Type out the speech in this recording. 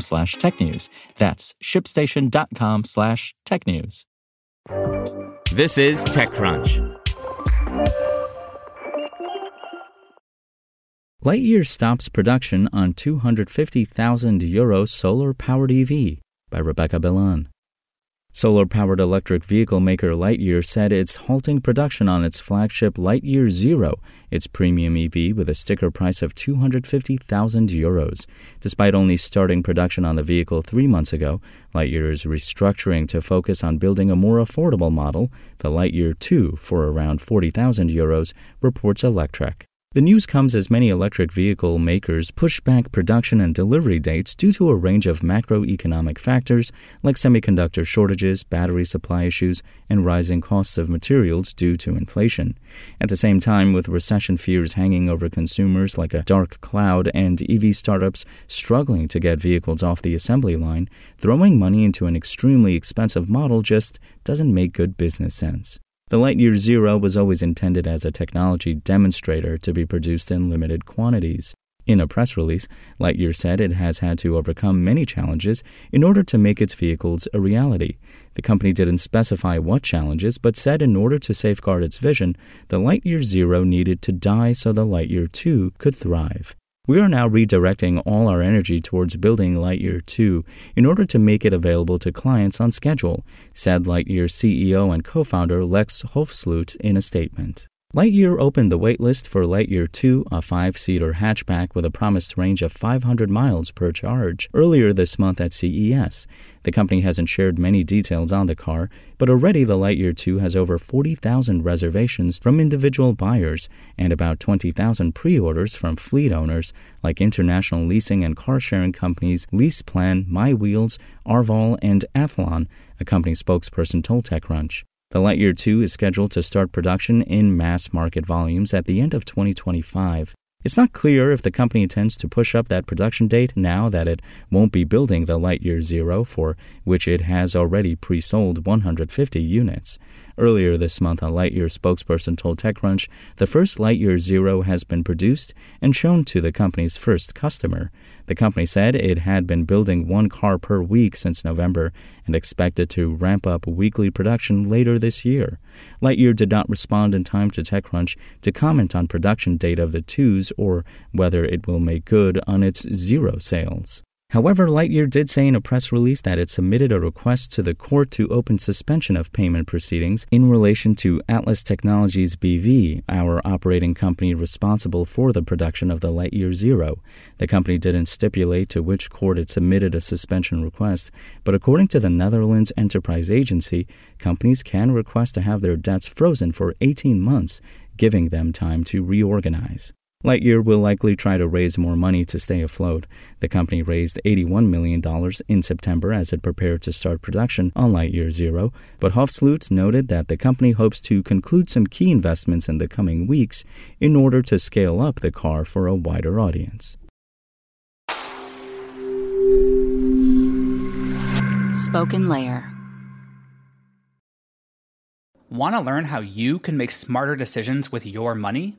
slash technews. That's shipstation.com slash technews. This is TechCrunch. Lightyear stops production on 250,000 euro solar powered EV by Rebecca Bellan. Solar powered electric vehicle maker Lightyear said it's halting production on its flagship Lightyear Zero, its premium EV with a sticker price of 250,000 euros. Despite only starting production on the vehicle three months ago, Lightyear is restructuring to focus on building a more affordable model, the Lightyear 2, for around 40,000 euros, reports Electrek. The news comes as many electric vehicle makers push back production and delivery dates due to a range of macroeconomic factors like semiconductor shortages, battery supply issues, and rising costs of materials due to inflation. At the same time, with recession fears hanging over consumers like a dark cloud and EV startups struggling to get vehicles off the assembly line, throwing money into an extremely expensive model just doesn't make good business sense. The Lightyear Zero was always intended as a technology demonstrator to be produced in limited quantities. In a press release, Lightyear said it has had to overcome many challenges in order to make its vehicles a reality. The company didn't specify what challenges, but said in order to safeguard its vision, the Lightyear Zero needed to die so the Lightyear 2 could thrive. We are now redirecting all our energy towards building Lightyear 2 in order to make it available to clients on schedule, said Lightyear CEO and co founder Lex Hoefsloot in a statement. Lightyear opened the waitlist for Lightyear 2, a five seater hatchback with a promised range of 500 miles per charge, earlier this month at CES. The company hasn't shared many details on the car, but already the Lightyear 2 has over 40,000 reservations from individual buyers and about 20,000 pre orders from fleet owners like international leasing and car sharing companies LeasePlan, MyWheels, Arval, and Athlon, a company spokesperson told TechCrunch. The Lightyear 2 is scheduled to start production in mass market volumes at the end of 2025. It's not clear if the company intends to push up that production date now that it won't be building the Lightyear Zero, for which it has already pre sold 150 units. Earlier this month, a Lightyear spokesperson told TechCrunch the first Lightyear Zero has been produced and shown to the company's first customer. The company said it had been building one car per week since November and expected to ramp up weekly production later this year. Lightyear did not respond in time to TechCrunch to comment on production date of the twos or whether it will make good on its zero sales. However, Lightyear did say in a press release that it submitted a request to the court to open suspension of payment proceedings in relation to Atlas Technologies BV, our operating company responsible for the production of the Lightyear Zero. The company didn't stipulate to which court it submitted a suspension request, but according to the Netherlands Enterprise Agency, companies can request to have their debts frozen for 18 months, giving them time to reorganize. Lightyear will likely try to raise more money to stay afloat. The company raised $81 million in September as it prepared to start production on Lightyear Zero, but Hoefsloot noted that the company hopes to conclude some key investments in the coming weeks in order to scale up the car for a wider audience. SpokenLayer. Want to learn how you can make smarter decisions with your money?